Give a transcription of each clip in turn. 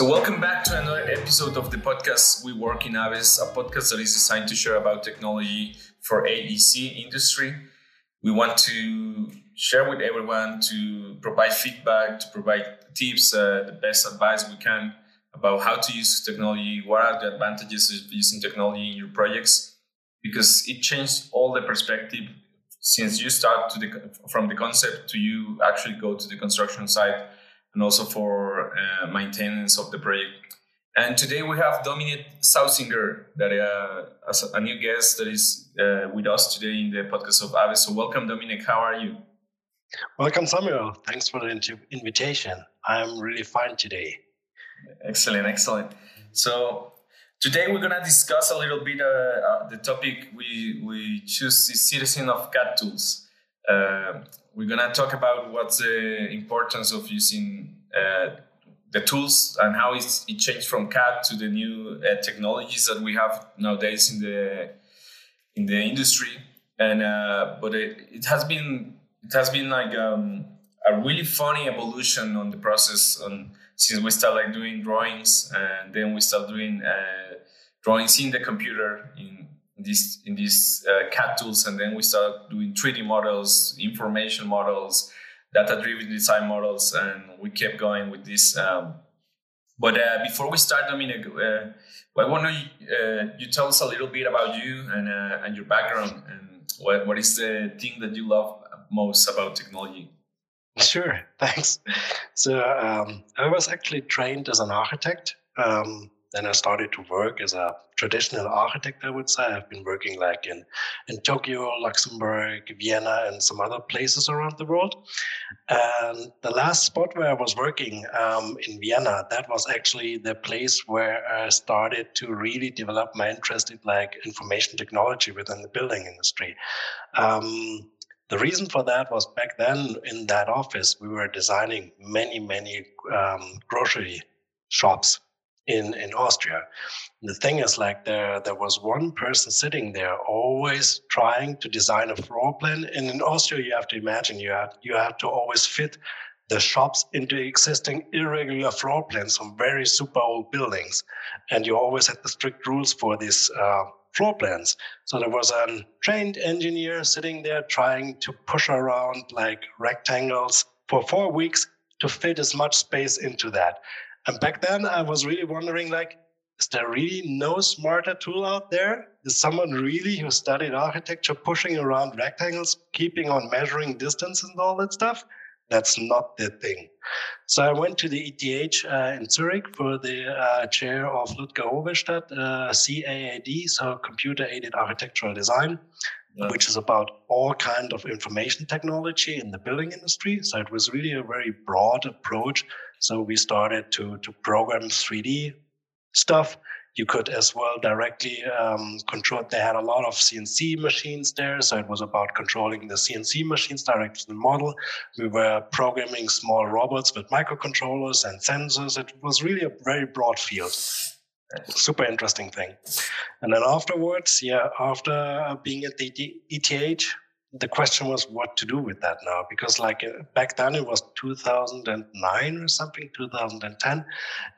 So, welcome back to another episode of the podcast We Work in Aves, a podcast that is designed to share about technology for AEC industry. We want to share with everyone to provide feedback, to provide tips, uh, the best advice we can about how to use technology, what are the advantages of using technology in your projects, because it changed all the perspective since you start the, from the concept to you actually go to the construction site and also for uh, maintenance of the project. And today we have Dominic Zausinger, that uh, as a new guest that is uh, with us today in the podcast of Aves. So welcome, Dominic. How are you? Welcome, Samuel. Thanks for the invitation. I'm really fine today. Excellent, excellent. So today we're gonna discuss a little bit uh, uh, the topic we we choose is citizen of CAD tools. Uh, we're gonna talk about what's the importance of using uh, the tools and how it changed from CAD to the new uh, technologies that we have nowadays in the in the industry. And uh, but it, it, has been it has been like um, a really funny evolution on the process on since we started like doing drawings and then we start doing uh, drawings in the computer in this in these uh, CAD tools, and then we start doing 3D models, information models, data-driven design models, and we kept going with this. Um, but uh, before we start, Dominic, uh, I want to uh, you tell us a little bit about you and uh, and your background, and what, what is the thing that you love most about technology? Sure, thanks. So um, I was actually trained as an architect. Um, then I started to work as a traditional architect, I would say. I've been working like in, in Tokyo, Luxembourg, Vienna, and some other places around the world. And the last spot where I was working um, in Vienna, that was actually the place where I started to really develop my interest in like information technology within the building industry. Um, the reason for that was back then in that office, we were designing many, many um, grocery shops in in Austria. The thing is, like there there was one person sitting there, always trying to design a floor plan. And in Austria, you have to imagine you have you have to always fit the shops into existing irregular floor plans from very super old buildings, and you always had the strict rules for these. Uh, floor plans. So there was a trained engineer sitting there trying to push around like rectangles for four weeks to fit as much space into that. And back then, I was really wondering, like, is there really no smarter tool out there? Is someone really who studied architecture pushing around rectangles, keeping on measuring distance and all that stuff? That's not the thing. So I went to the ETH uh, in Zurich for the uh, chair of Ludger Hovestadt, uh, CAAD, so Computer Aided Architectural Design, which is about all kind of information technology in the building industry. So it was really a very broad approach so we started to, to program 3D stuff. You could as well directly um, control. They had a lot of CNC machines there, so it was about controlling the CNC machines directly to the model. We were programming small robots with microcontrollers and sensors. It was really a very broad field super interesting thing. And then afterwards, yeah, after being at the ETH, the question was what to do with that now because like uh, back then it was 2009 or something 2010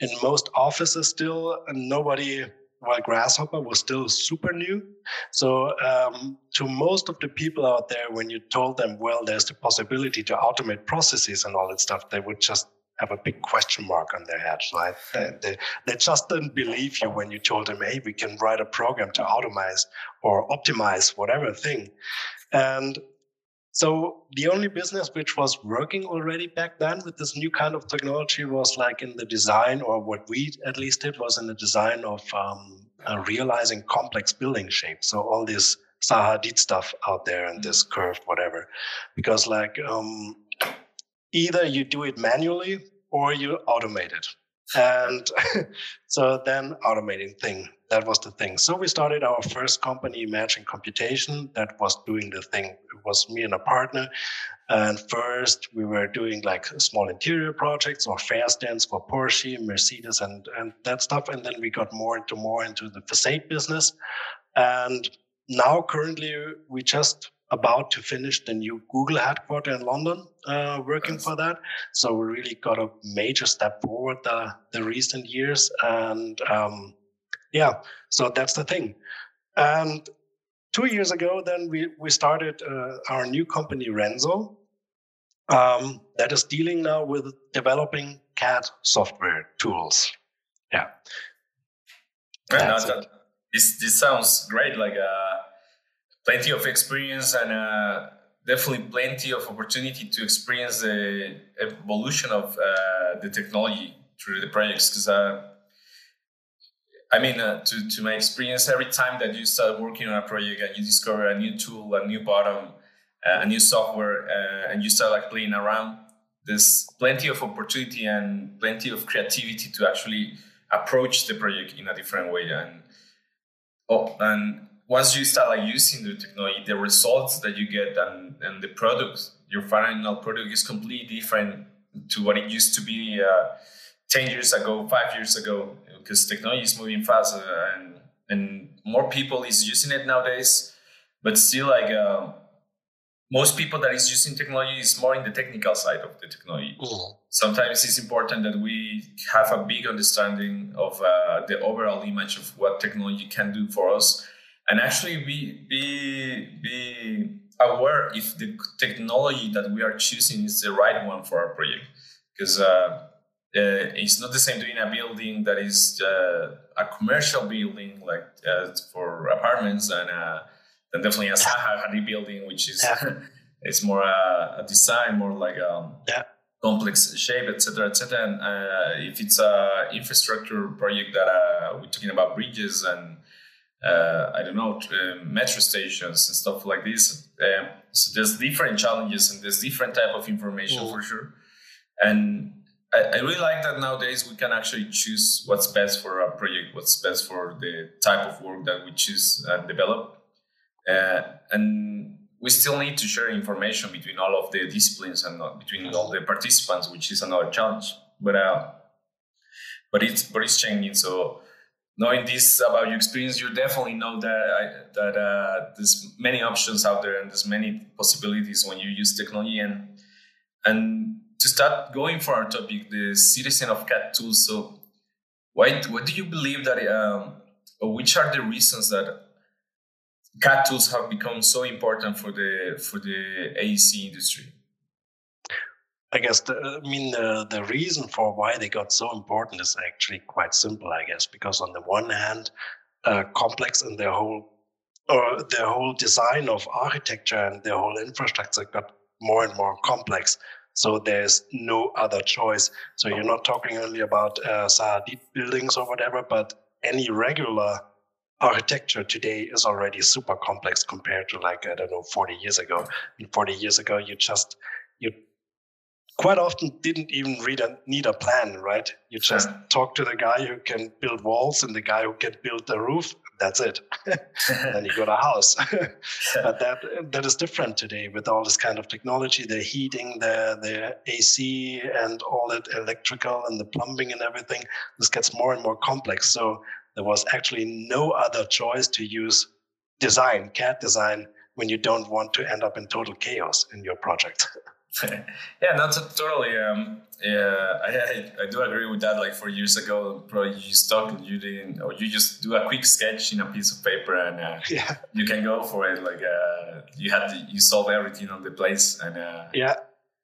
in most offices still nobody while grasshopper was still super new so um, to most of the people out there when you told them well there's the possibility to automate processes and all that stuff they would just have a big question mark on their head right? They, they, they just didn't believe you when you told them hey we can write a program to automate or optimize whatever thing. And so the only business which was working already back then with this new kind of technology was like in the design, or what we at least did was in the design of um, uh, realizing complex building shapes. So all this Zaha Hadid stuff out there and this curved whatever, because like um, either you do it manually or you automate it. And so then automating thing that was the thing. So we started our first company, Imagine Computation, that was doing the thing. It was me and a partner. And first, we were doing like small interior projects or fair stands for Porsche, Mercedes, and, and that stuff. And then we got more into more into the facade business. And now, currently, we just about to finish the new Google headquarter in London, uh, working for that. So we really got a major step forward the, the recent years. And um, yeah, so that's the thing. And two years ago, then we, we started uh, our new company, Rhenso, um, that is dealing now with developing CAD software tools. Yeah. this, this sounds great. Like, uh, plenty of experience and uh, definitely plenty of opportunity to experience the evolution of uh, the technology through the projects because uh, I mean, uh, to, to my experience, every time that you start working on a project and you discover a new tool, a new bottom, uh, a new software, uh, and you start like playing around, there's plenty of opportunity and plenty of creativity to actually approach the project in a different way. And oh, and once you start like using the technology, the results that you get and, and the product, your final product is completely different to what it used to be uh, 10 years ago, five years ago, because technology is moving fast uh, and, and more people is using it nowadays. But still like uh, most people that is using technology is more in the technical side of the technology. Mm. Sometimes it's important that we have a big understanding of uh, the overall image of what technology can do for us and actually be be be aware if the technology that we are choosing is the right one for our project because uh, uh, it's not the same doing a building that is uh, a commercial building like uh, for apartments and uh, then definitely a Hadid building which is yeah. it's more a, a, design more like a um, yeah. complex shape etc etc and uh, if it's a infrastructure project that we're talking about bridges and uh, I don't know, uh, metro stations and stuff like this. Uh, so there's different challenges and there's different type of information mm. for sure. And I, I, really like that nowadays we can actually choose what's best for our project, what's best for the type of work that we choose and develop. Uh, and we still need to share information between all of the disciplines and between all the participants, which is another challenge. But uh, but it's but it's changing. So knowing this about your experience, you definitely know that I, that uh, there's many options out there and there's many possibilities when you use technology and and to start going for our topic, the citizen of CAD tools. So, why what do you believe that um, which are the reasons that CAD tools have become so important for the for the AEC industry? I guess the, I mean the the reason for why they got so important is actually quite simple. I guess because on the one hand, uh, complex in their whole or their whole design of architecture and their whole infrastructure got more and more complex. So there's no other choice. So you're not talking only about uh, buildings or whatever, but any regular architecture today is already super complex compared to like I don't know 40 years ago. I mean, 40 years ago, you just you quite often didn't even read a, need a plan, right? You just yeah. talk to the guy who can build walls and the guy who can build the roof. That's it. then you got a house. but that that is different today with all this kind of technology, the heating, the the AC, and all that electrical and the plumbing and everything. This gets more and more complex. So there was actually no other choice to use design, CAD design, when you don't want to end up in total chaos in your project. yeah, not totally. Um, yeah, I, I, I, do agree with that. Like four years ago, probably you stuck you didn't, or you just do a quick sketch in a piece of paper and uh, yeah. you can go for it. Like uh, you had to, you solve everything on the place and uh, yeah,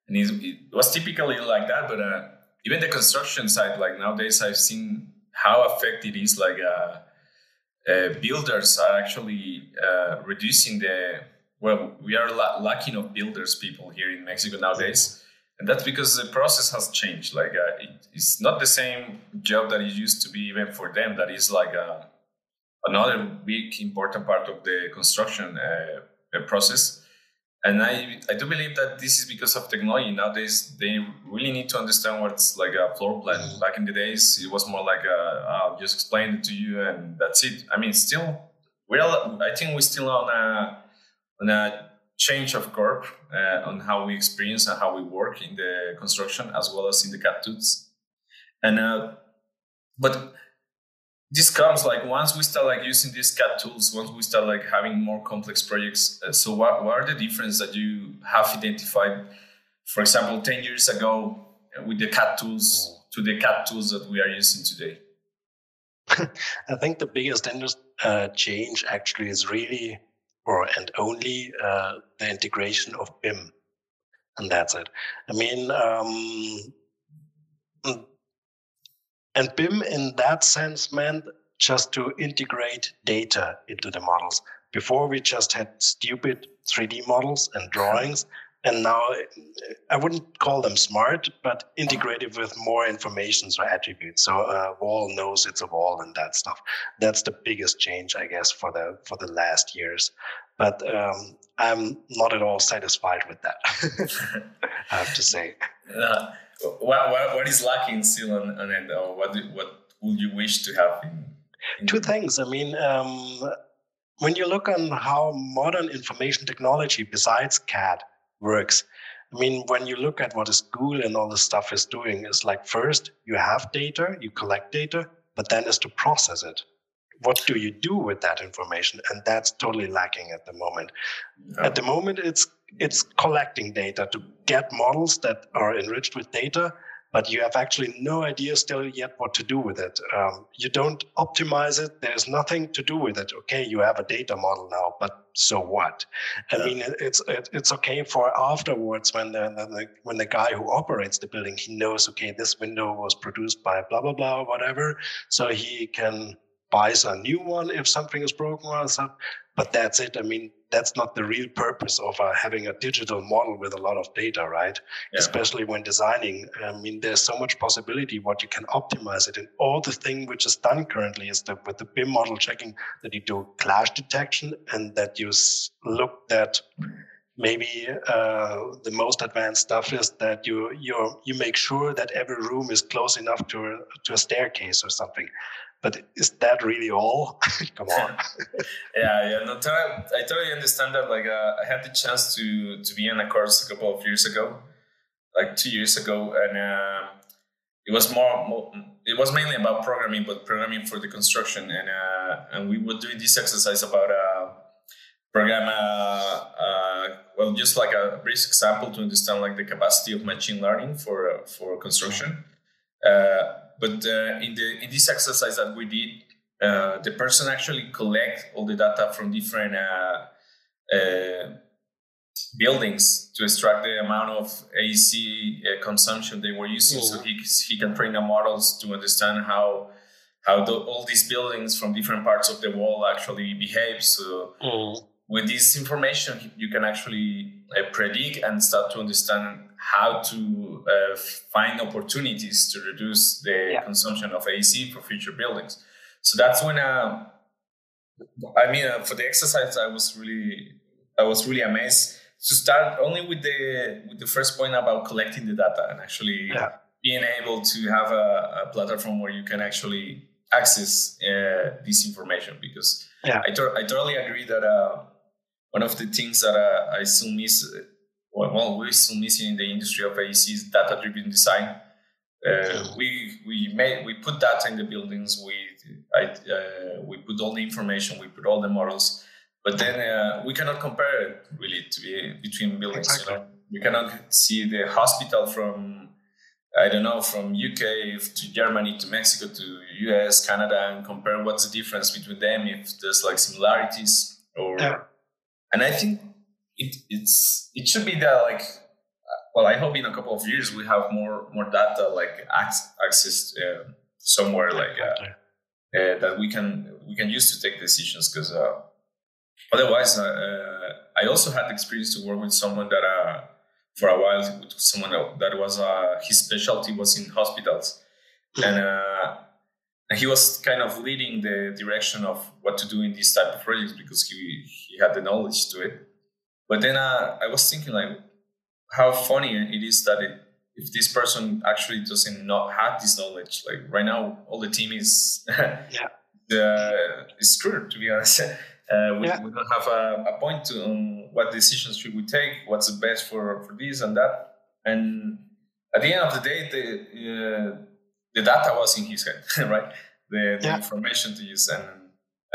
and it, it, was typically like that. But uh, even the construction side, like nowadays, I've seen how affected it is. Like uh, uh, builders are actually reducing the well, we are la- lacking of builders people here in Mexico nowadays, and that's because the process has changed. Like uh, it, it's not the same job that it used to be even for them. That is like uh, another big important part of the construction uh, process. And I, I do believe that this is because of technology. Nowadays, they really need to understand what's like a floor plan. Mm-hmm. Back in the days, it was more like a, I'll just explain it to you and that's it. I mean, still, we're, I think we're still on a, on a change of curve uh, on how we experience and how we work in the construction as well as in the CAD tools. And uh, but this comes like once we start like using these CAD tools, once we start like having more complex projects. Uh, so what, what are the differences that you have identified, for example, 10 years ago uh, with the CAD tools to the CAD tools that we are using today? I think the biggest uh, change actually is really, or and only, uh, the integration of BIM, and that's it. I mean, um, mm, and BIM in that sense meant just to integrate data into the models. Before we just had stupid 3D models and drawings, and now I wouldn't call them smart, but integrated with more information or attributes. So a wall knows it's a wall and that stuff. That's the biggest change, I guess, for the for the last years. But um, I'm not at all satisfied with that. I have to say. Uh, what, what, what is lacking still on, on it, or what what would you wish to have? In, in Two things. I mean. Um, when you look on how modern information technology besides CAD works. I mean, when you look at what a school and all this stuff is doing, is like first you have data, you collect data, but then is to process it. What do you do with that information? And that's totally lacking at the moment. Yeah. At the moment, it's it's collecting data to get models that are enriched with data but you have actually no idea still yet what to do with it. Um, you don't optimize it. There's nothing to do with it. Okay, you have a data model now, but so what? I mean, it's it, it's okay for afterwards when the, the, when the guy who operates the building he knows okay this window was produced by blah blah blah whatever, so he can buy a new one if something is broken or something. But that's it. I mean, that's not the real purpose of uh, having a digital model with a lot of data, right? Yeah. Especially when designing. I mean, there's so much possibility what you can optimize it. And all the thing which is done currently is that with the BIM model checking that you do clash detection and that you look that maybe uh, the most advanced stuff is that you you you make sure that every room is close enough to a, to a staircase or something but is that really all? Come on. yeah, yeah. No, I totally understand that. Like, uh, I had the chance to to be in a course a couple of years ago, like two years ago, and uh, it was more, more, It was mainly about programming, but programming for the construction, and uh, and we were doing this exercise about uh, program. Uh, uh, well, just like a brief example to understand like the capacity of machine learning for uh, for construction. But uh, in the in this exercise that we did, uh, the person actually collect all the data from different uh, uh buildings to extract the amount of AC uh, consumption they were using, mm-hmm. so he he can train the models to understand how how the, all these buildings from different parts of the wall actually behave. So. Mm-hmm. With this information, you can actually uh, predict and start to understand how to uh, find opportunities to reduce the yeah. consumption of AC for future buildings. So that's when, uh, I mean, uh, for the exercise, I was really, I was really amazed to start only with the with the first point about collecting the data and actually yeah. being able to have a, a, platform where you can actually access uh, this information. Because yeah. I, to- I totally agree that uh, one of the things that uh, I still miss well, we're still missing in the industry of AEC is data-driven design. Uh, we we made we put data in the buildings. We I, uh, we put all the information. We put all the models, but then uh, we cannot compare it really to be between buildings. Exactly. You know, we cannot see the hospital from I don't know from UK to Germany to Mexico to US, Canada, and compare what's the difference between them if there's like similarities or. Yeah. And I think it it's it should be that like well i hope in a couple of years we have more more data like access uh, somewhere like uh, uh, that we can we can use to take decisions because uh, otherwise uh, uh, i also had the experience to work with someone that for a while with someone that was his specialty was in hospitals. And and he was kind of leading the direction of what to do in these type of projects because he he had the knowledge to it but then uh, I was thinking like how funny it is that it, if this person actually doesn't not have this knowledge, like right now, all the team is yeah. uh, is screwed to be honest. Uh, we, yeah. we, don't have a, a point to um, what decisions should we take, what's the best for, for this and that. And at the end of the day, the uh, the data was in his head, right? the, the yeah. information to use, and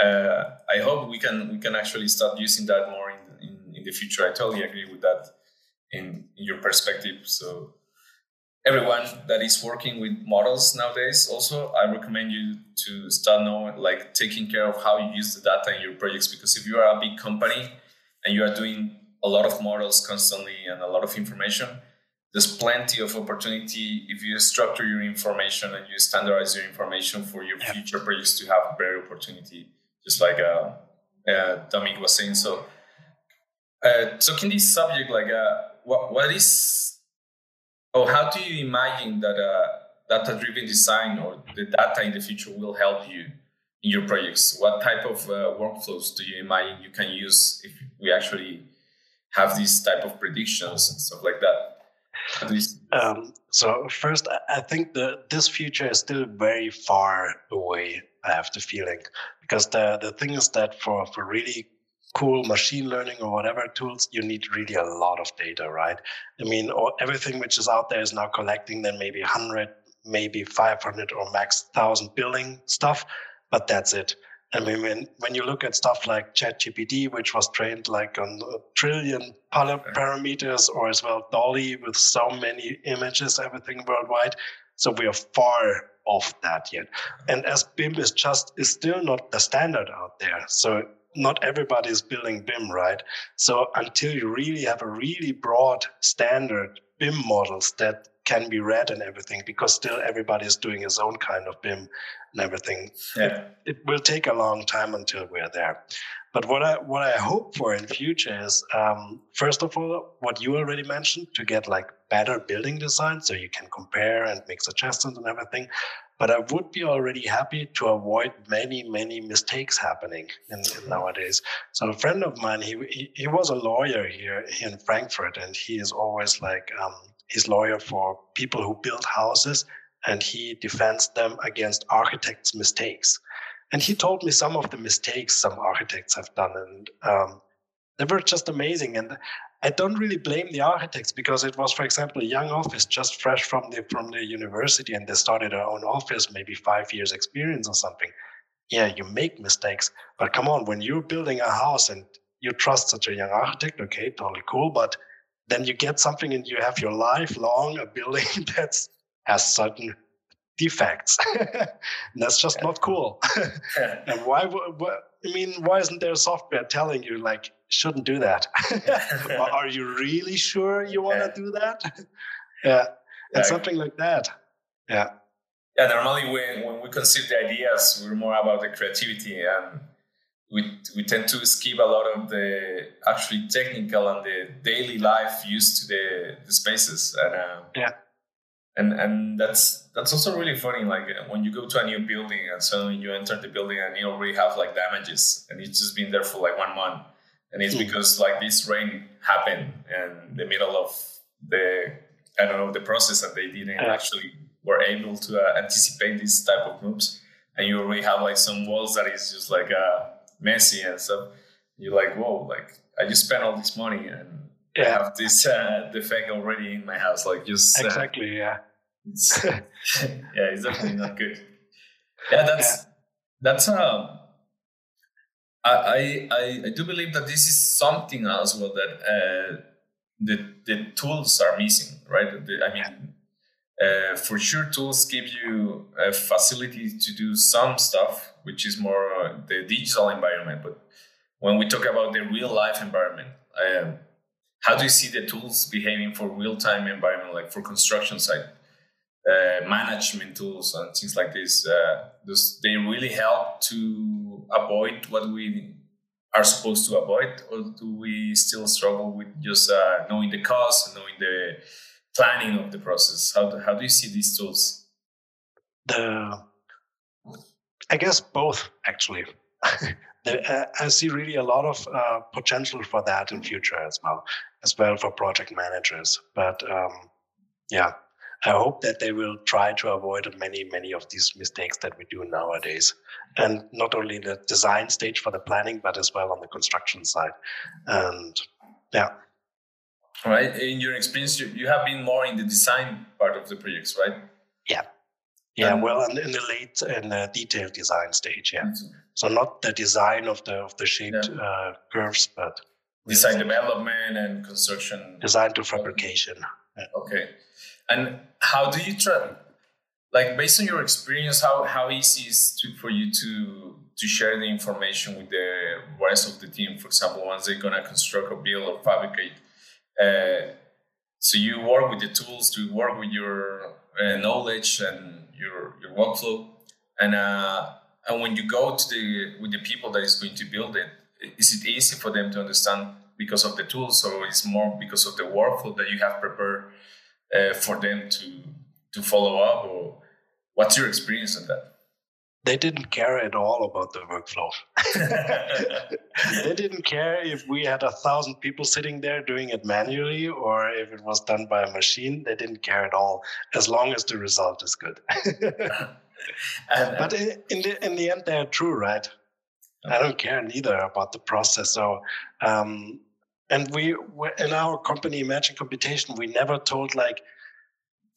uh, I hope we can we can actually start using that more in, in, in the future. I totally agree with that in, in your perspective. So everyone that is working with models nowadays also i recommend you to start knowing like taking care of how you use the data in your projects because if you are a big company and you are doing a lot of models constantly and a lot of information there's plenty of opportunity if you structure your information and you standardize your information for your future projects to have better opportunity just like uh, uh, Dominic was saying so uh, talking this subject like uh, what, what is or how do you imagine that uh, data-driven design or the data in the future will help you in your projects? What type of uh, workflows do you imagine you can use if we actually have these type of predictions and stuff like that? Um, so first, I think that this future is still very far away. I have the feeling because the the thing is that for for really cool machine learning or whatever tools, you need really a lot of data, right? I mean, everything which is out there is now collecting then maybe 100, maybe 500 or max 1,000 billing stuff, but that's it. I mean, when, when you look at stuff like ChatGPT, which was trained like on a trillion parameters, or as well DALL-E with so many images, everything worldwide. So we are far off that yet. And as BIM is just is still not the standard out there. So not everybody is building BIM, right? So until you really have a really broad standard BIM models that can be read and everything, because still everybody is doing his own kind of BIM and everything. Yeah. It, it will take a long time until we're there. But what I what I hope for in future is um, first of all what you already mentioned to get like better building design so you can compare and make suggestions and everything. But I would be already happy to avoid many, many mistakes happening in, in nowadays. So a friend of mine, he, he, he was a lawyer here, here in Frankfurt, and he is always like um, he's lawyer for people who build houses, and he defends them against architects' mistakes. And he told me some of the mistakes some architects have done, and um, they were just amazing. And I don't really blame the architects because it was, for example, a young office just fresh from the from the university, and they started their own office, maybe five years experience or something. Yeah, you make mistakes, but come on, when you're building a house and you trust such a young architect, okay, totally cool, but then you get something and you have your lifelong a building that's has certain defects. that's just yeah. not cool. and why, why? I mean, why isn't there software telling you like shouldn't do that. are you really sure you want to do that? yeah, and something like that. Yeah. Yeah, normally when, when we conceive the ideas, we're more about the creativity and we, we tend to skip a lot of the actually technical and the daily life used to the, the spaces. And, uh, yeah. And, and that's that's also really funny. Like when you go to a new building and suddenly you enter the building and you already have like damages and it's just been there for like one month and it's hmm. because like this rain happened in the middle of the I don't know the process that they didn't actually were able to uh, anticipate this type of moves, and you already have like some walls that is just like uh, messy and stuff. You're like, whoa, like I just spent all this money and yeah. I have this uh, defect already in my house. Like just uh, exactly, yeah. It's, yeah, it's definitely not good. Yeah, that's yeah. that's um I, I, I do believe that this is something as well that uh, the, the tools are missing, right? The, I mean, uh, for sure, tools give you a facility to do some stuff, which is more uh, the digital environment. But when we talk about the real life environment, um, how do you see the tools behaving for real time environment, like for construction site? Uh, management tools and things like this, uh, does they really help to avoid what we are supposed to avoid, or do we still struggle with just uh, knowing the cost and knowing the planning of the process? How do, how do you see these tools? The I guess both actually. Uh, I see really a lot of uh, potential for that in future as well, as well for project managers. But um, yeah, I hope that they will try to avoid many, many of these mistakes that we do nowadays. And not only the design stage for the planning, but as well on the construction side. And yeah. Right. In your experience, you, you have been more in the design part of the projects, right? Yeah. Yeah, well, in, the late and the detailed design stage, yeah. So not the design of the of the shaped yeah. uh, curves, but design development and construction. Design to fabrication. Yeah. Okay, and how do you try? Like based on your experience, how how easy is to for you to to share the information with the rest of the team? For example, once they're gonna construct or build or fabricate. Uh, so you work with the tools to work with your uh, knowledge and your your workflow, and uh, and when you go to the with the people that is going to build it, is it easy for them to understand because of the tools, or is more because of the workflow that you have prepared uh, for them to to follow up, or what's your experience on that? They didn't care at all about the workflow. they didn't care if we had a thousand people sitting there doing it manually or if it was done by a machine. They didn't care at all, as long as the result is good. but in, in, the in the end, they're true, right? I don't care neither about the process. So, um, and we in our company, Imagine Computation, we never told like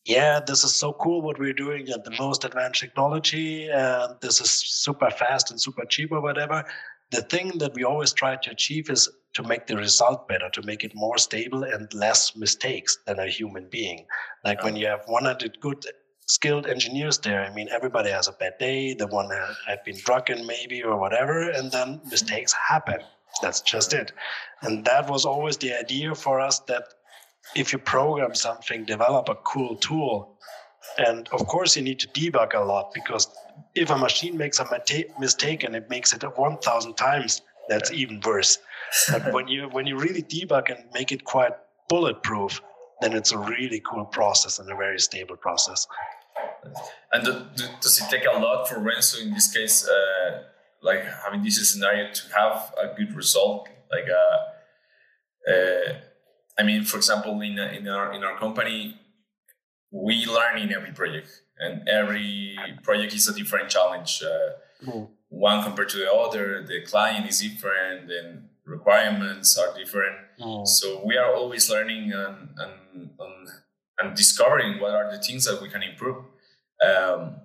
yeah, this is so cool what we're doing and the most advanced technology, and this is super fast and super cheap or whatever. The thing that we always try to achieve is to make the result better, to make it more stable and less mistakes than a human being. Like when you have 100 good skilled engineers there. I mean, everybody has a bad day. The one had been drunken, maybe, or whatever, and then mistakes happen. That's just it. And that was always the idea for us that if you program something, develop a cool tool. And of course, you need to debug a lot because if a machine makes a mistake and it makes it 1,000 times, that's even worse. But when you when you really debug and make it quite bulletproof, then it's a really cool process and a very stable process. And does it take a lot for Rhenso in this case, uh, like having this scenario to have a good result, like a, uh, uh I mean, for example, in in our in our company, we learn in every project, and every project is a different challenge. Uh, mm. One compared to the other, the client is different, and requirements are different. Mm. So we are always learning and and, and and discovering what are the things that we can improve. Um,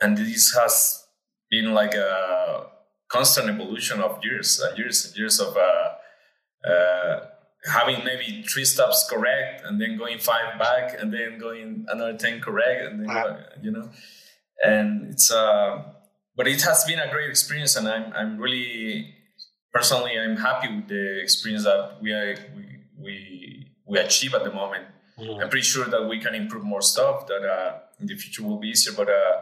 and this has been like a constant evolution of years and years and years of uh, uh, having maybe three steps correct and then going five back and then going another 10 correct and then wow. you know and it's uh but it has been a great experience and i'm i'm really personally i'm happy with the experience that we are we we, we achieve at the moment mm-hmm. i'm pretty sure that we can improve more stuff that uh in the future will be easier but uh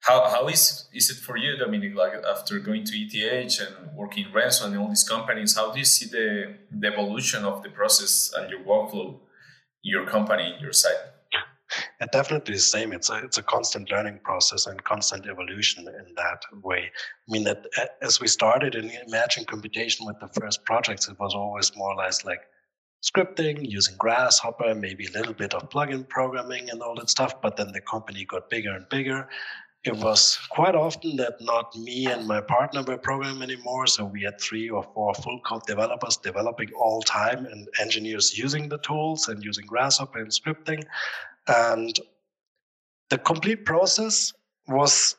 how, how is is it for you, Dominic? Like after going to ETH and working in Rhenso and all these companies, how do you see the, the evolution of the process and your workflow, your company, your site? Definitely the same. It's a it's a constant learning process and constant evolution in that way. I mean that as we started in Imagine Computation with the first projects, it was always more or less like scripting using Grasshopper, maybe a little bit of plugin programming and all that stuff. But then the company got bigger and bigger, it was quite often that not me and my partner were programming anymore. So we had three or four full code developers developing all time and engineers using the tools and using Grasshopper and scripting. And the complete process was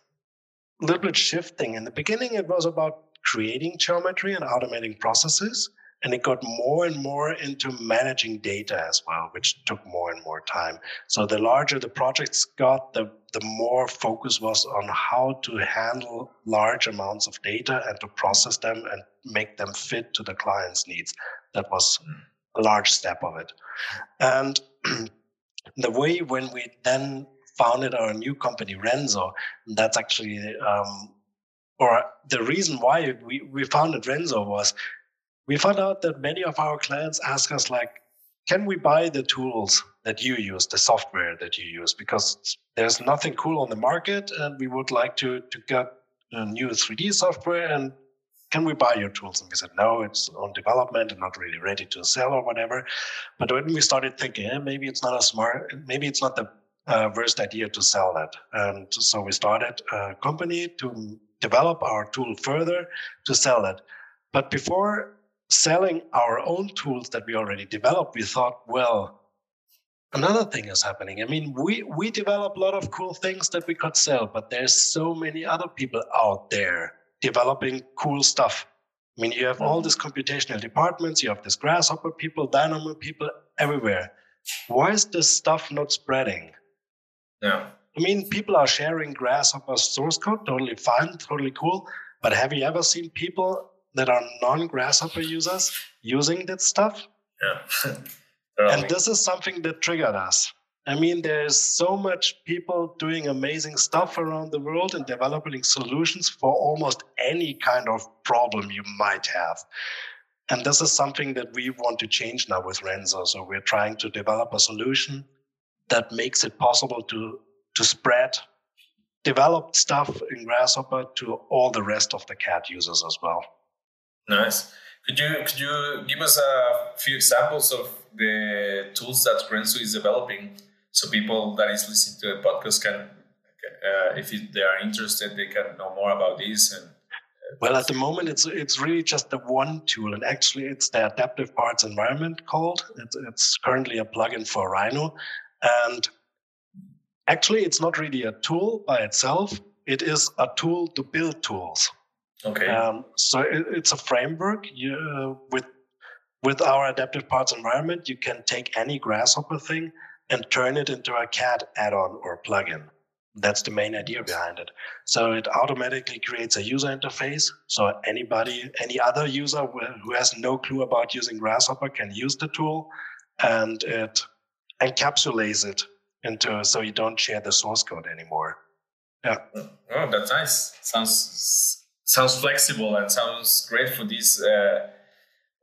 a little bit shifting. In the beginning, it was about creating geometry and automating processes. And it got more and more into managing data as well, which took more and more time. So the larger the projects got, the, the more focus was on how to handle large amounts of data and to process them and make them fit to the client's needs. That was a large step of it. And the way when we then founded our new company, Rhenso, that's actually, um, or the reason why we, we founded Rhenso was we found out that many of our clients ask us like can we buy the tools that you use the software that you use? Because there's nothing cool on the market and we would like to to get a new 3d software and can we buy your tools? And we said no it's on development. And not really ready to sell or whatever. But when we started thinking eh, maybe it's not a smart maybe it's not the uh, worst idea to sell that. And so we started a company to develop our tool further to sell it. But before selling our own tools that we already developed, we thought, well, another thing is happening. I mean, we we develop a lot of cool things that we could sell, but there's so many other people out there developing cool stuff. I mean, you have all mm-hmm. these computational departments, you have this grasshopper people, dynamo people everywhere. Why is this stuff not spreading? Yeah. I mean, people are sharing grasshopper source code, totally fine, totally cool. But have you ever seen people that are non-grasshopper users using that stuff? Yeah. and this is something that triggered us. I mean, there's so much people doing amazing stuff around the world and developing solutions for almost any kind of problem you might have. And this is something that we want to change now with Rhenso. So we're trying to develop a solution that makes it possible to to spread developed stuff in Grasshopper to all the rest of the CAD users as well. Nice. Could you could you give us a few examples of the tools that Rhenso is developing, so people that is listening to the podcast can, uh, if they are interested, they can know more about this and. Uh, well, at the moment, it's it's really just the one tool, and actually, it's the adaptive parts environment called. It's, it's currently a plugin for Rhino, and actually, it's not really a tool by itself. It is a tool to build tools. Okay. Um, so it, it's a framework you, uh, with with our adaptive parts environment, you can take any Grasshopper thing and turn it into a CAD add-on or plugin. That's the main idea behind it. So it automatically creates a user interface. So anybody, any other user who has no clue about using Grasshopper can use the tool, and it encapsulates it into so you don't share the source code anymore. Yeah. Oh, that's nice. Sounds sounds flexible and sounds great for this. Uh,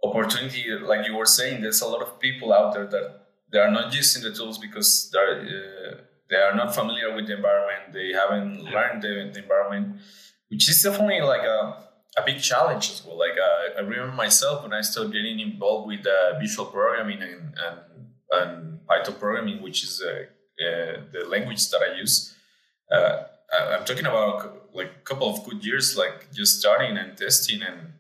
opportunity. Like you were saying there's a lot of people out there that they are not using the tools because they're uh, they are not familiar with the environment. They haven't learned the, the environment which is definitely like a, a big challenge as well. Like uh, i remember myself when i started getting involved with uh, visual programming and, and, and python programming which is uh, uh, the language that i use. Uh, i'm talking about like a couple of good years like just starting and testing and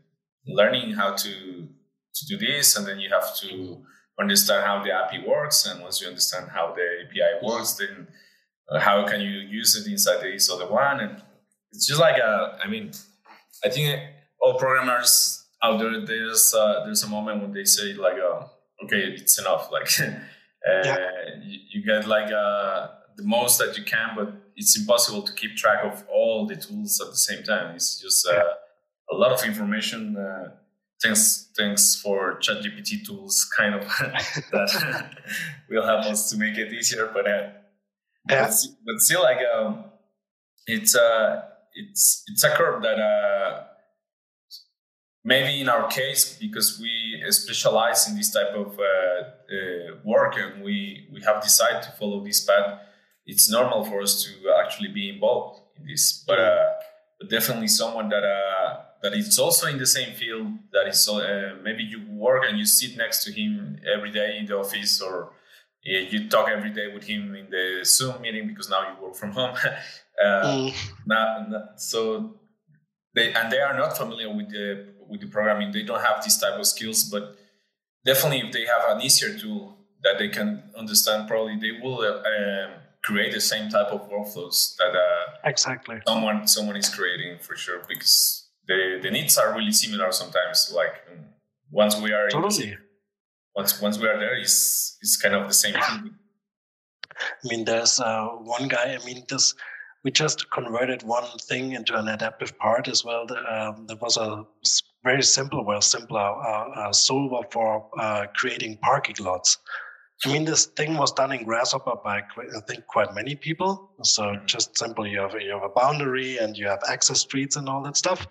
learning how to to do this, and then you have to understand how the API works. And once you understand how the API works, then uh, how can you use it inside the ISO the one? And it's just like a, I mean, I think all programmers out there, there's uh, there's a moment when they say like, uh, okay, it's enough. Like, uh, yeah. you, you, get like uh, the most that you can, but it's impossible to keep track of all the tools at the same time. It's just uh, a lot of information thanks thanks for ChatGPT tools, kind of that will help us to make it easier. But uh, yeah. but, but still, like um, it's uh it's it's a curve that uh maybe in our case because we specialize in this type of uh, uh, work and we we have decided to follow this path. It's normal for us to actually be involved in this, but uh, but definitely someone that uh that is also in the same field that is uh, maybe you work and you sit next to him every day in the office or you talk every day with him in the zoom meeting because now you work from home uh, mm. not, not, so they and they are not familiar with the with the programming they don't have this type of skills but definitely if they have an easier tool that they can understand probably they will uh, um, create the same type of workflows that uh, exactly someone someone is creating for sure because the the needs are really similar sometimes. Like um, once we are totally. in, once once we are there, is is kind of the same thing. I mean, there's uh, one guy. I mean, this we just converted one thing into an adaptive part as well. Um, there was a very simple, well, simpler uh, uh, solver for uh, creating parking lots. I mean, this thing was done in Grasshopper by I think quite many people. So mm-hmm. just simply you have you have a boundary and you have access streets and all that stuff.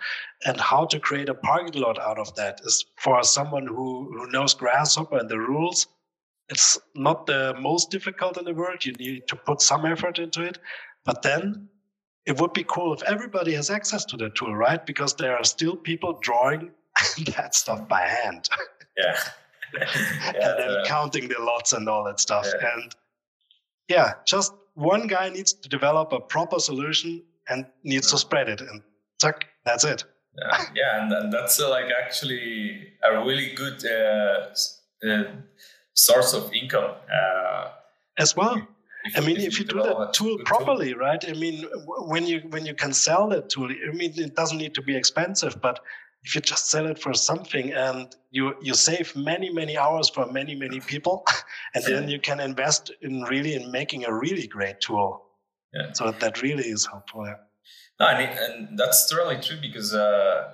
And how to create a parking lot out of that is for someone who who knows Grasshopper and the rules. It's not the most difficult in the world. You need to put some effort into it, but then it would be cool if everybody has access to the tool, right? Because there are still people drawing that stuff by hand. Yeah. and then uh, counting the lots and all that stuff. And yeah, just one guy needs to develop a proper solution and needs to spread it, and tuck, that's it. Yeah, yeah and, and that's uh, like actually a really good uh, uh source of income. Uh, as well. If, I mean, if, if you, do that tool properly, tool. right? I mean, when you when you can sell that tool, I mean, it doesn't need to be expensive, but if you just sell it for something and you you save many many hours for many many people, and then you can invest in really in making a really great tool. Yeah. So that really is helpful. Yeah. No, and, and that's totally true because. Uh,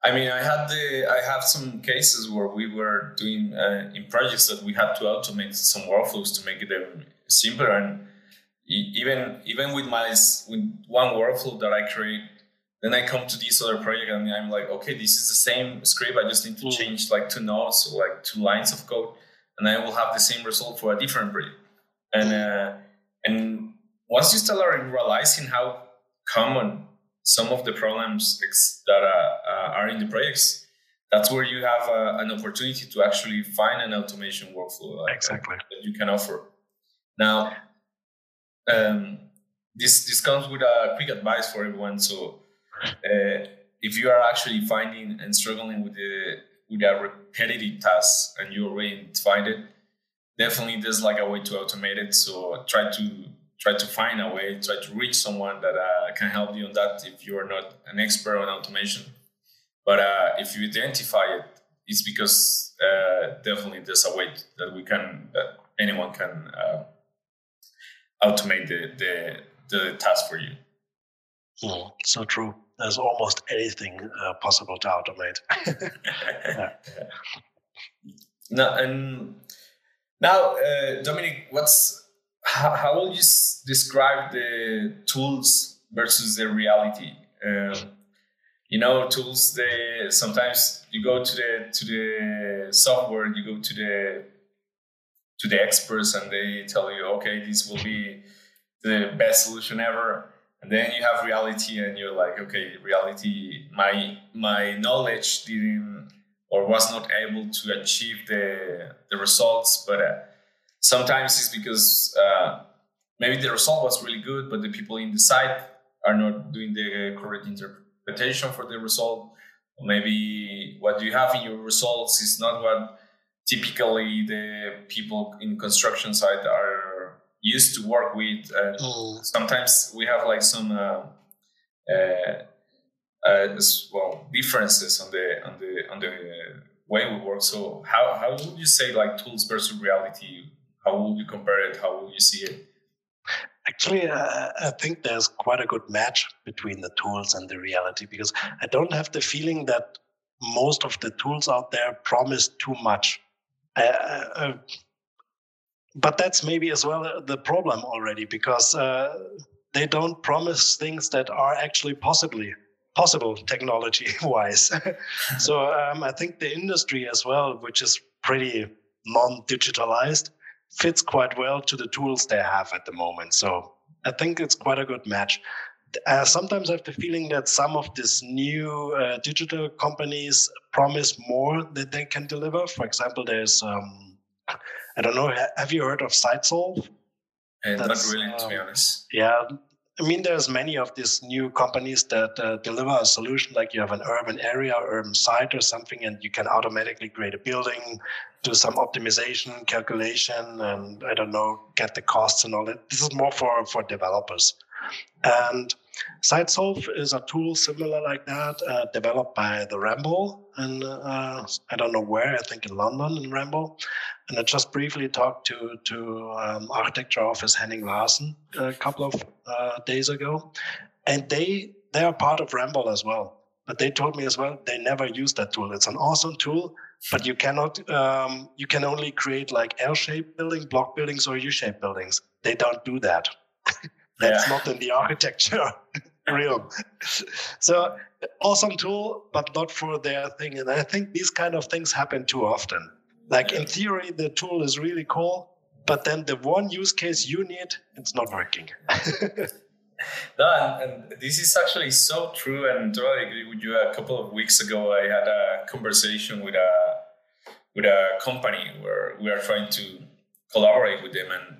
I mean, I had the I have some cases where we were doing uh, in projects that we had to automate some workflows to make them simpler, and even even with my with one workflow that I create, then I come to this other project and I'm like, okay, this is the same script. I just need to mm. change like two nodes or like two lines of code, and I will have the same result for a different project. And uh, and once you start realizing how common some of the problems that uh, uh, are in the projects, that's where you have uh, an opportunity to actually find an automation workflow like, exactly. that you can offer. Now, um, this this comes with a quick advice for everyone. So, uh, if you are actually finding and struggling with the with a repetitive task and you already find it, definitely there's like a way to automate it. So try to try to find a way, try to reach someone that uh, can help you on that if you are not an expert on automation. But uh, if you identify it, it's because uh, definitely there's a way that we can, that anyone can uh, automate the, the, the task for you. Mm, so true. There's almost anything uh, possible to automate. Now, and now, uh, Dominic, what's how, how will you describe the tools versus the reality? Um, you know, tools. They sometimes you go to the to the software, you go to the to the experts, and they tell you, okay, this will be the best solution ever. And then you have reality, and you're like, okay, reality. My my knowledge didn't or was not able to achieve the the results, but. Uh, sometimes it's because uh, maybe the result was really good, but the people in the site are not doing the correct interpretation for the result. Or maybe what you have in your results is not what typically the people in construction site are used to work with. And mm. sometimes we have like some uh, uh, uh, well differences on the on the on the way we work. So how how would you say like tools versus reality? How would you compare it? How would you see it? Actually, uh, I think there's quite a good match between the tools and the reality because I don't have the feeling that most of the tools out there promise too much. Uh, uh, but that's maybe as well the problem already because uh, they don't promise things that are actually possibly possible technology wise. so um, I think the industry as well, which is pretty non-digitalized, fits quite well to the tools they have at the moment. So I think it's quite a good match. Uh, sometimes I have the feeling that some of these new uh, digital companies promise more that they can deliver. For example, there's um, I don't know. Have you heard of SiteSolve? Uh, not really, to be um, honest. Yeah, I mean, there's many of these new companies that uh, deliver a solution like you have an urban area, urban site or something, and you can automatically create a building, do some optimization, calculation, and I don't know, get the costs and all that. This is more for, for developers. And SiteSolve is a tool similar like that, uh, developed by the Ramboll, and uh, I don't know where. I think in London in Ramboll. And I just briefly talked to to um, architecture office Henning Larsen a couple of uh, days ago, and they they are part of Ramboll as well. But they told me as well they never use that tool. It's an awesome tool, but you cannot um, you can only create like L-shaped building, block buildings, or U-shaped buildings. They don't do that. That's yeah. not in the architecture realm. so awesome tool, but not for their thing. And I think these kind of things happen too often. Like in theory, the tool is really cool, but then the one use case you need, it's not working. no, and, and, this is actually so true, and totally agree with you. A couple of weeks ago, I had a conversation with a with a company where we are trying to collaborate with them, and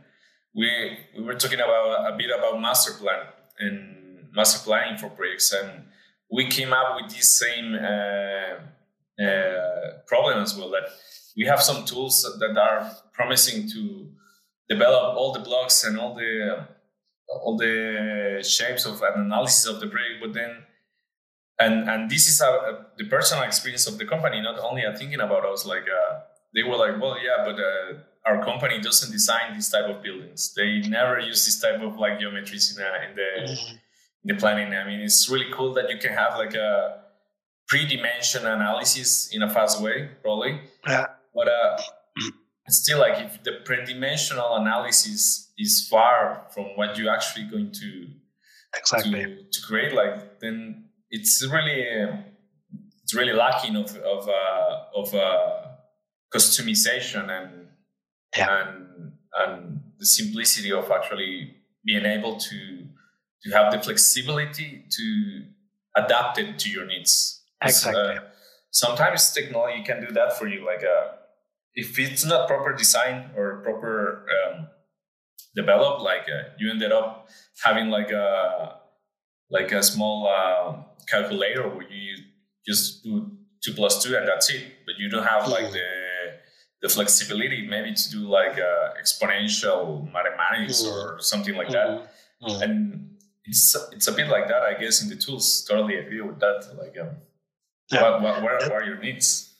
we we were talking about a bit about master plan and master planning for projects, and we came up with this same uh, uh, problem as well that we have some tools that are promising to develop all the blocks and all the all the shapes of an analysis of the brick, but then and and this is a, a, the personal experience of the company, not only are thinking about us. Like uh, they were like, well, yeah, but uh, our company doesn't design this type of buildings. They never use this type of like geometries in, a, in the mm-hmm. The planning. I mean, it's really cool that you can have like a pre-dimension analysis in a fast way, probably. Yeah. But uh, still, like if the pre-dimensional analysis is far from what you're actually going to exactly to, to create, like then it's really it's really lacking of of uh, of uh, customization and yeah. and and the simplicity of actually being able to to have the flexibility to adapt it to your needs. Exactly. Uh, sometimes technology can do that for you. Like uh, if it's not proper design or proper um, developed, like uh, you ended up having like a like a small uh, calculator where you just do two plus two and that's it. But you don't have like the the flexibility maybe to do like uh, exponential mathematics mm. or something like that. Mm. Mm. And it's it's a bit like that, I guess, in the tools. Totally agree with that. Like, um, yeah. what, what, that, are your needs?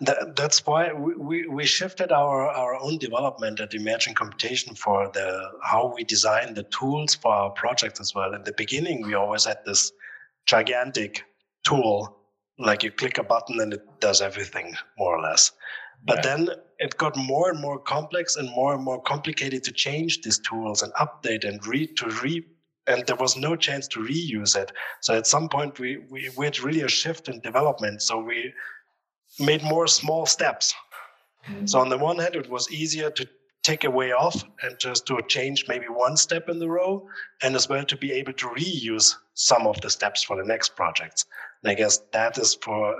That, that's why we, we shifted our, our own development at Imagine Computation for the how we design the tools for our projects as well. In the beginning, we always had this gigantic tool, like you click a button and it does everything more or less. But yeah. then it got more and more complex and more and more complicated to change these tools and update and read to re and there was no chance to reuse it. So at some point we, we, we had really a shift in development. So we made more small steps. Mm-hmm. So on the one hand, it was easier to take a way off and just to change maybe one step in the row, and as well to be able to reuse some of the steps for the next projects. And I guess that is for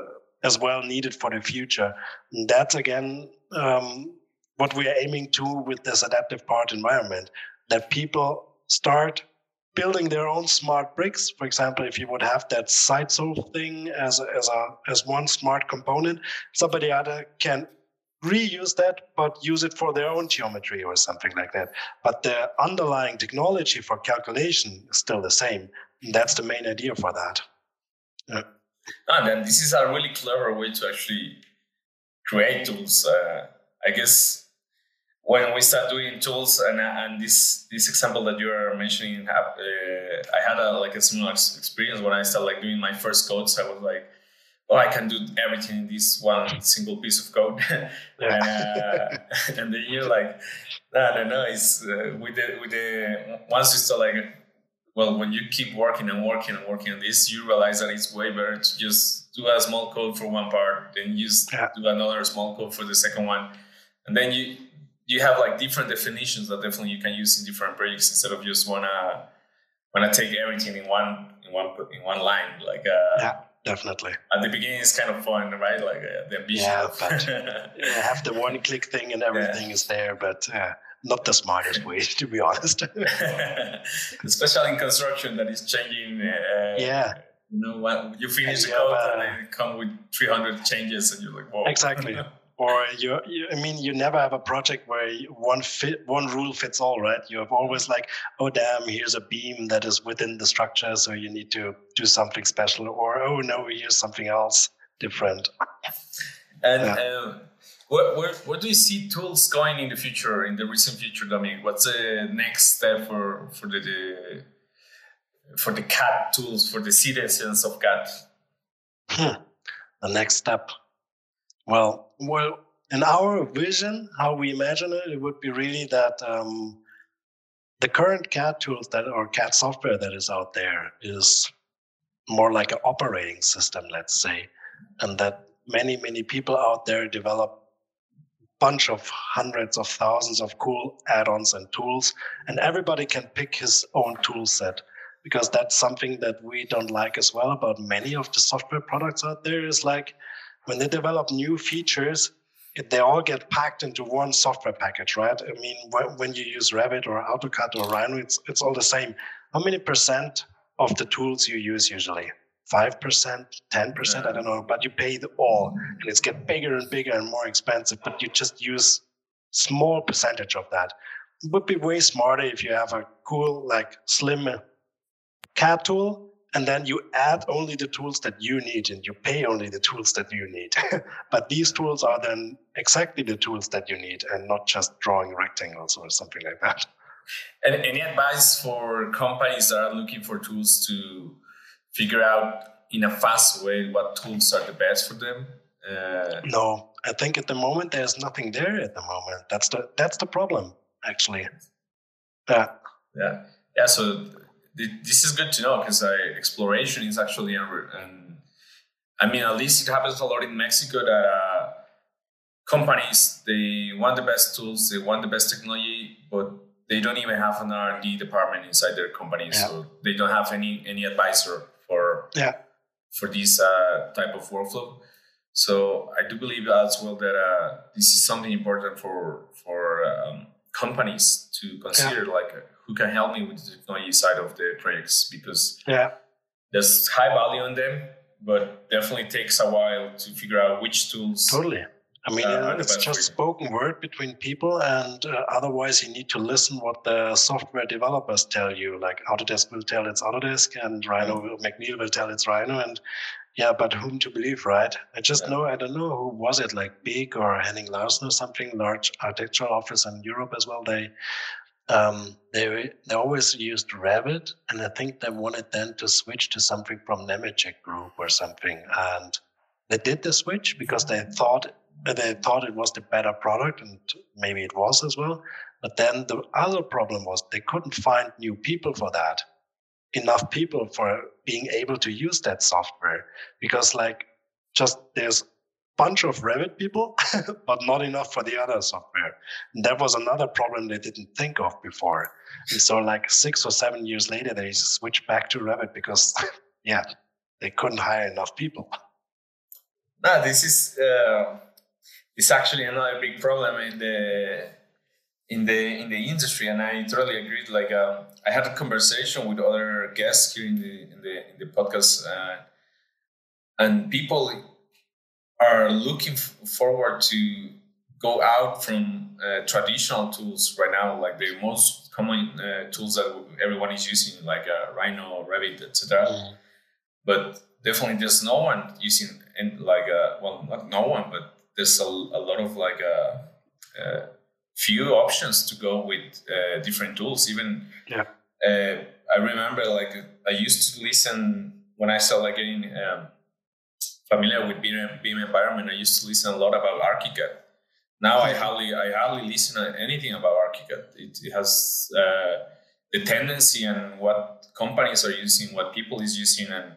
as well needed for the future. And that's again um, what we are aiming to with this adaptive part environment that people start building their own smart bricks. For example, if you would have that SiteSolve thing as a, as a as one smart component, somebody other can reuse that but use it for their own geometry or something like that. But the underlying technology for calculation is still the same. And that's the main idea for that. Yeah. And then this is a really clever way to actually create tools. Uh, I guess when we start doing tools and and this this example that you are mentioning, uh, I had a like a similar experience when I started like doing my first codes. I was like, oh, I can do everything in this one single piece of code. and, uh, and then you're like, no, no, no. It's uh, with the with the once you start like well, when you keep working and working and working on this, you realize that it's way better to just do a small code for one part, then use yeah. do another small code for the second one, and then you you have like different definitions that definitely you can use in different projects instead of just wanna wanna take everything in one in one in one line. Like uh, yeah, definitely. At the beginning, it's kind of fun, right? Like uh, the ambition. Yeah, but you have the one click thing and everything yeah. is there, but. Uh, not the smartest way, to be honest. Especially in construction, that is changing. Uh, yeah. You know, what you finish the code and they come with 300 changes, and you're like, whoa. Exactly. Or you, you, I mean, you never have a project where one fit, one rule fits all, right? You have always like, oh damn, here's a beam that is within the structure, so you need to do something special, or oh no, here's something else different. And yeah. um, where, where, where do you see tools going in the future, in the recent future, Dominic? What's the next step for, for the, the for the CAD tools, for the citizens of CAD? Hmm. The next step. Well, well, in our vision, how we imagine it, it would be really that um, the current CAD tools that or CAD software that is out there is more like an operating system, let's say, and that many many people out there develop bunch of hundreds of thousands of cool add-ons and tools and everybody can pick his own tool set because that's something that we don't like as well about many of the software products out there is like when they develop new features they all get packed into one software package right? I mean when you use revit or autocad or rhino it's, it's all the same. How many percent of the tools you use usually? 5%, 10%, I don't know, but you pay the all and it's get bigger and bigger and more expensive, but you just use small percentage of that. It would be way smarter if you have a cool, like slim uh, CAD tool, and then you add only the tools that you need and you pay only the tools that you need. but these tools are then exactly the tools that you need and not just drawing rectangles or something like that. And any advice for companies that are looking for tools to figure out in a fast way what tools are the best for them? Uh, no, I think at the moment there's nothing there at the moment. That's the that's the problem actually. Yeah. Yeah. Yeah. So this is good to know because exploration is actually and I mean at least it happens a lot in Mexico that uh, companies they want the best tools, they want the best technology, but they don't even have an R&D department inside their company, yeah. so they don't have any any advisor for yeah for this uh, type of workflow. So I do believe as well that uh, this is something important for for um, companies to consider, yeah. like uh, who can help me with the technology side of the projects because yeah, there's high value in them, but definitely takes a while to figure out which tools totally I mean, uh, it's just spoken word between people, and uh, otherwise, you need to listen what the software developers tell you. Like Autodesk will tell it's Autodesk, and Rhino mm-hmm. will, McNeel will tell it's Rhino, and yeah, but whom to believe, right? I just yeah. know I don't know who was it, like Big or Henning Larsen or something, large architectural office in Europe as well. They um, they they always used Revit, and I think they wanted then to switch to something from Nemetschek Group or something, and they did the switch because they thought they thought it was the better product, and maybe it was as well. But then the other problem was they couldn't find new people for that, enough people for being able to use that software, because like just there's bunch of Revit people, but not enough for the other software. And that was another problem they didn't think of before. And so, like six or seven years later, they switched back to Revit because, yeah, they couldn't hire enough people. No, this is uh, it's actually another big problem in the in the in the industry, and I totally agree. Like um, I had a conversation with other guests here in the in the in the podcast, uh, and people are looking forward to go out from uh, traditional tools right now, like the most common uh, tools that everyone is using, like uh, Rhino, Revit, etc. Mm. But definitely, there's no one using and like uh, well, not no one, but there's a, a lot of like a, uh, uh, few options to go with uh, different tools. Even yeah. Uh, I remember like I used to listen when I started like getting um, familiar with BIM, BIM environment. I used to listen a lot about ArchiCAD. Now I hardly I hardly listen to anything about ArchiCAD. It, it has uh, the tendency and what companies are using, what people is using, and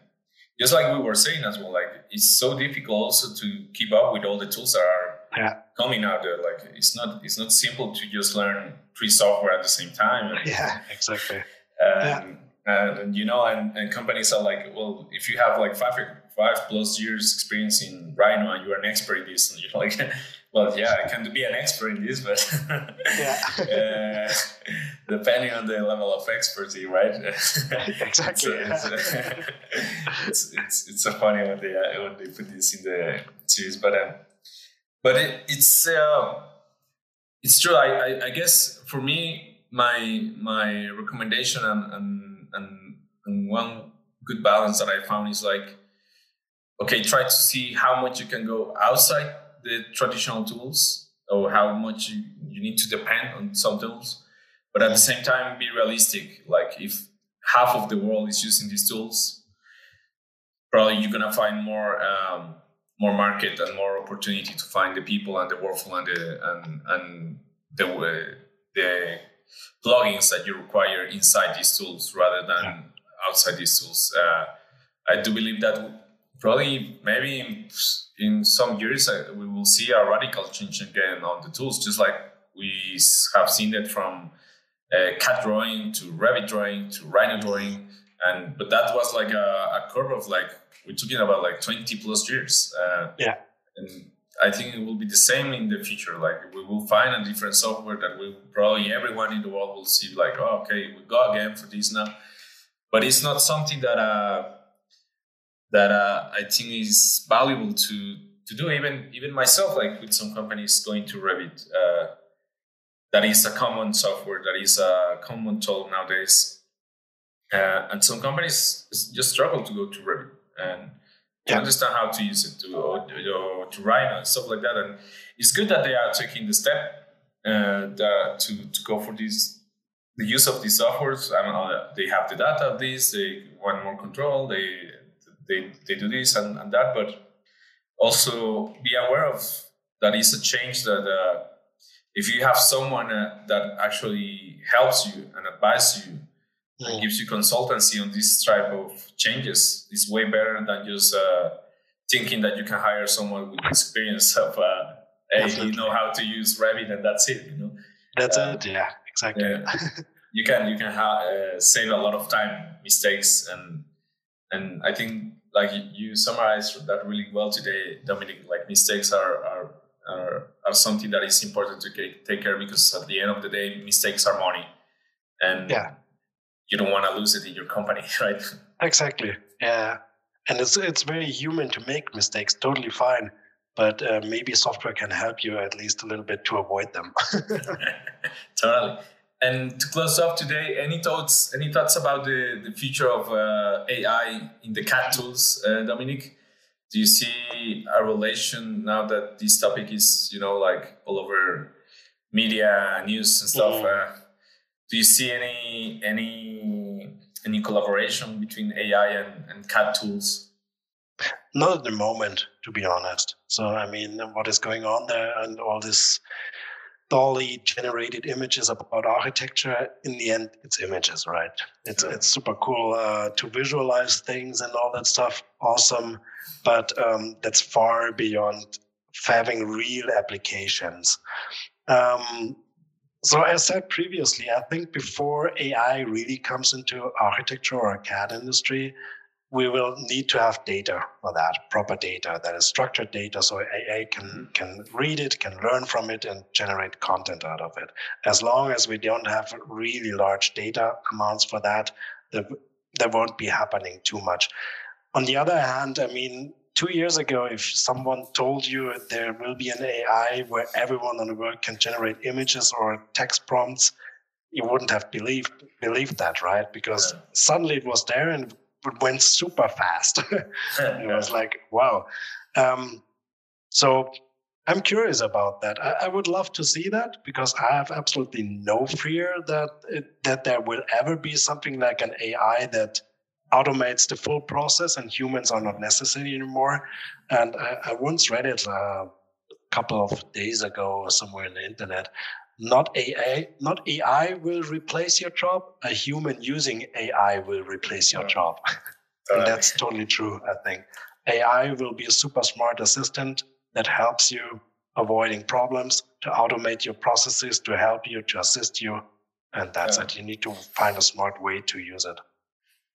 just like we were saying as well, like it's so difficult also to keep up with all the tools that are yeah. coming out there. Like it's not it's not simple to just learn three software at the same time. And, yeah, exactly. And, yeah. and you know, and, and companies are like, well, if you have like five five plus years experience in Rhino and you're an expert in this, and you're like, well, yeah, I can be an expert in this, but yeah. uh, depending on the level of expertise, right? exactly. it's, it's, it's, it's, so funny when they uh, when they put this in the series, but um, but it, it's uh, it's true. I, I, I guess for me, my my recommendation and and and one good balance that I found is like, okay, try to see how much you can go outside the traditional tools or how much you, you need to depend on some tools. But at the same time be realistic. Like if half of the world is using these tools probably you're gonna find more um, more market and more opportunity to find the people and the workflow and the and, and the the plugins that you require inside these tools rather than yeah. outside these tools. Uh, i do believe that probably maybe in, in some years uh, we will see a radical change again on the tools, just like we have seen it from uh, CAD drawing to Revit drawing to Rhino drawing, and but that was like a, a curve of like we're talking about like 20 plus years. Uh, yeah, and I think it will be the same in the future. Like we will find a different software that will probably everyone in the world will see like, oh, okay, we go again for this now. But it's not something that uh, that uh, I think is valuable to to do. Even even myself, like with some companies going to Revit, uh, that is a common software that is a common tool nowadays uh, and some companies just struggle to go to Revit and yeah. understand how to use it to or, or to write and stuff like that and it's good that they are taking the step uh, to, to go for this the use of these softwares and uh, they have the data of this they want more control they they, they do this and, and that but also be aware of that is a change that uh, if you have someone uh, that actually helps you and advises you yeah. and gives you consultancy on this type of changes is way better than just uh, thinking that you can hire someone with experience of uh, hey, you know how to use Revit and that's it. You know, that's uh, it. Yeah, exactly. You can you can ha- uh, save a lot of time, mistakes, and and I think like you summarized that really well today, Dominic. Like mistakes are are are, are something that is important to take care because at the end of the day, mistakes are money, and yeah. you don't want to lose it in your company, right? Exactly. Yeah, and it's it's very human to make mistakes. Totally fine but uh, maybe software can help you at least a little bit to avoid them. totally. And to close off today, any thoughts? Any thoughts about the, the future of uh, AI in the CAD tools, uh, Dominic? Do you see a relation now that this topic is, you know, like all over media, news, and stuff? Mm. do you see any any any collaboration between AI and, and CAD tools? Not at the moment, to be honest. So, I mean, what is going on there and all this DALL-E generated images about architecture, in the end, it's images, right? It's, it's super cool uh, to visualize things and all that stuff. Awesome. But um, that's far beyond having real applications. Um, so as said previously, I think before AI really comes into architecture or CAD industry, we will need to have data for that, proper data that is structured data, so AI can mm-hmm. can read it, can learn from it, and generate content out of it. As long as we don't have really large data amounts for that, there, there won't be happening too much. On the other hand, I mean, two years ago, if someone told you there will be an AI where everyone on the world can generate images or text prompts, you wouldn't have believed believed that, right? Because suddenly it was there and it went super fast. it was like, wow. Um, so I'm curious about that. I, I, would love to see that because I have absolutely no fear that it, that there will ever be something like an AI that automates the full process and humans are not necessary anymore. And I, I once read it uh, a couple of days ago somewhere in the internet not AI, not AI will replace your job. A human using AI will replace your job. and that's totally true, I think. AI will be a super smart assistant that helps you avoiding problems, to automate your processes, to help you, to assist you. And that's yeah. it. You need to find a smart way to use it.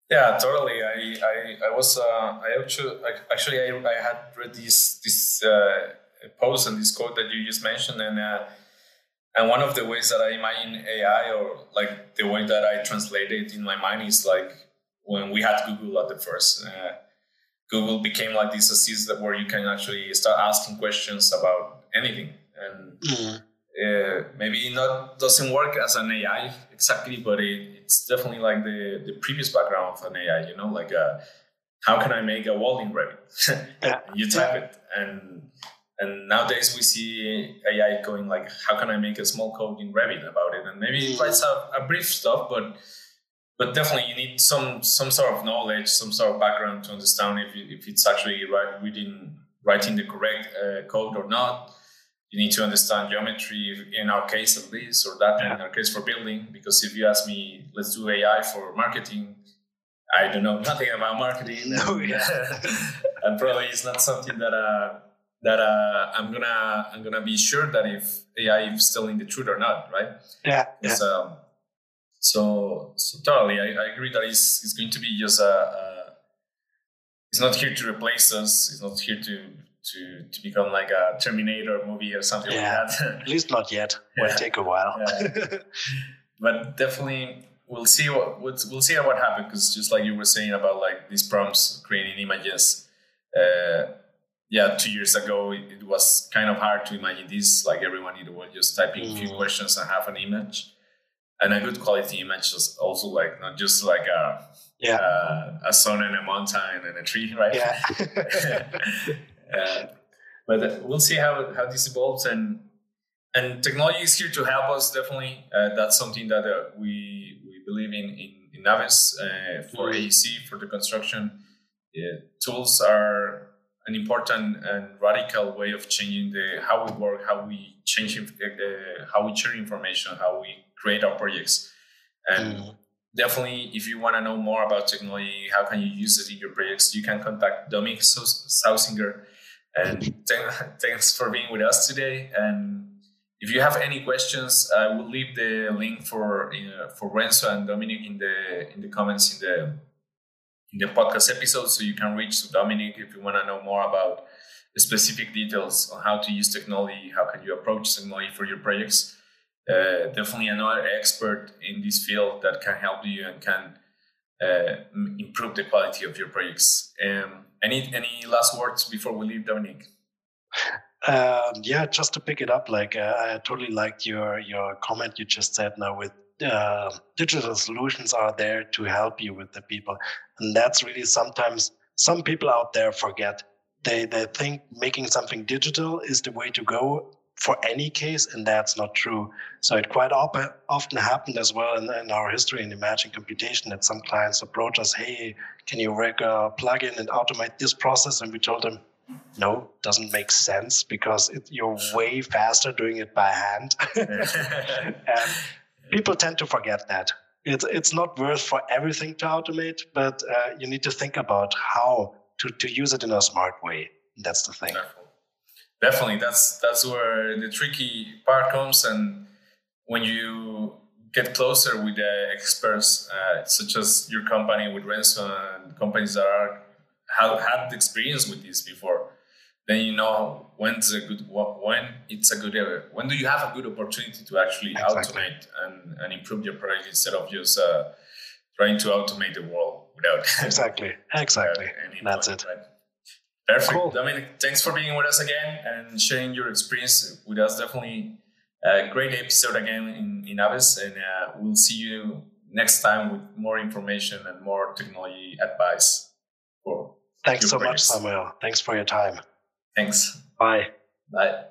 Yeah, totally. I I, I was uh, I actually actually I, I had read this this uh, post and this quote that you just mentioned, and uh, and one of the ways that I imagine AI or like the way that I translate it in my mind is like when we had Google at the first. Uh, Google became like this assistant where you can actually start asking questions about anything, and mm-hmm. uh, maybe not doesn't work as an AI exactly, but it, it's definitely like the the previous background of an AI. You know, like uh, how can I make a wall in Revit? you type it, and and nowadays we see AI going like, how can I make a small code in Revit about it? And maybe it writes a, a brief stuff, but but definitely you need some some sort of knowledge, some sort of background to understand if, if it's actually right within writing the correct uh, code or not. You need to understand geometry in our case at least, or that yeah. in our case for building. Because if you ask me, let's do AI for marketing, I don't know nothing about marketing. No, yeah. and probably it's not something that uh, that uh, I'm gonna I'm gonna be sure that if AI is telling the truth or not, right? Yeah. yeah. Um, so so totally, I, I agree that it's, it's going to be just a, a, It's not here to replace us. It's not here to to to become like a Terminator movie or something yeah. like that. At least not yet. Will take a while. Yeah. but definitely, we'll see what we'll see what happens because just like you were saying about like these prompts creating images. Uh, yeah, two years ago, it, it, was kind of hard to imagine this. Like everyone either was just typing mm. a few mm. questions and have an image, and a good quality image is also like not just like a yeah uh, a sun and a mountain and a tree, right? Yeah. uh, but we'll see how how this evolves and and technology is here to help us. Definitely, uh, that's something that uh, we we believe in in, in Naves uh, for mm. AEC for the construction. tools are an important and radical way of changing the how we work, how we change, uh, how we share information, how we create our projects, and mm. definitely, if you want to know more about technology, how can you use it in your projects, you can contact Dominic Zausinger. And thanks for being with us today. And if you have any questions, I will leave the link for uh, for Rhenso and Dominic in the in the comments in the in the podcast episode so you can reach Dominic if you want to know more about specific details on how to use technology, how can you approach technology for your projects. Uh, definitely another expert in this field that can help you and can uh, improve the quality of your projects. Um, any any last words before we leave, Dominic? Um, yeah, just to pick it up, like uh, I totally liked your your comment you just said now with digital solutions are there to help you with the people. And that's really sometimes some people out there forget. They they think making something digital is the way to go for any case and that's not true. So it quite op- often happened as well in, in, our history in imagine computation that some clients approach us hey can you work a plugin and automate this process? And we told them no doesn't make sense because it, you're way faster doing it by hand. And people tend to forget that. It's it's not worth for everything to automate, but uh, you need to think about how to, to use it in a smart way. That's the thing. Definitely, that's that's where the tricky part comes, and when you get closer with the experts, uh, such as your company with Rhenso and companies that are have had the experience with this before, then you know when's a good when it's a good area. When do you have a good opportunity to actually exactly. automate and, and improve your product instead of just uh, trying to automate the world without exactly exactly that's point, it. Right? Perfect. Cool. Dominic, thanks for being with us again and sharing your experience with us. Definitely a great episode again in, in Naves, and uh, we'll see you next time with more information and more technology advice. For Thanks so projects. much, Samuel. Thanks for your time. Thanks. Bye. Bye.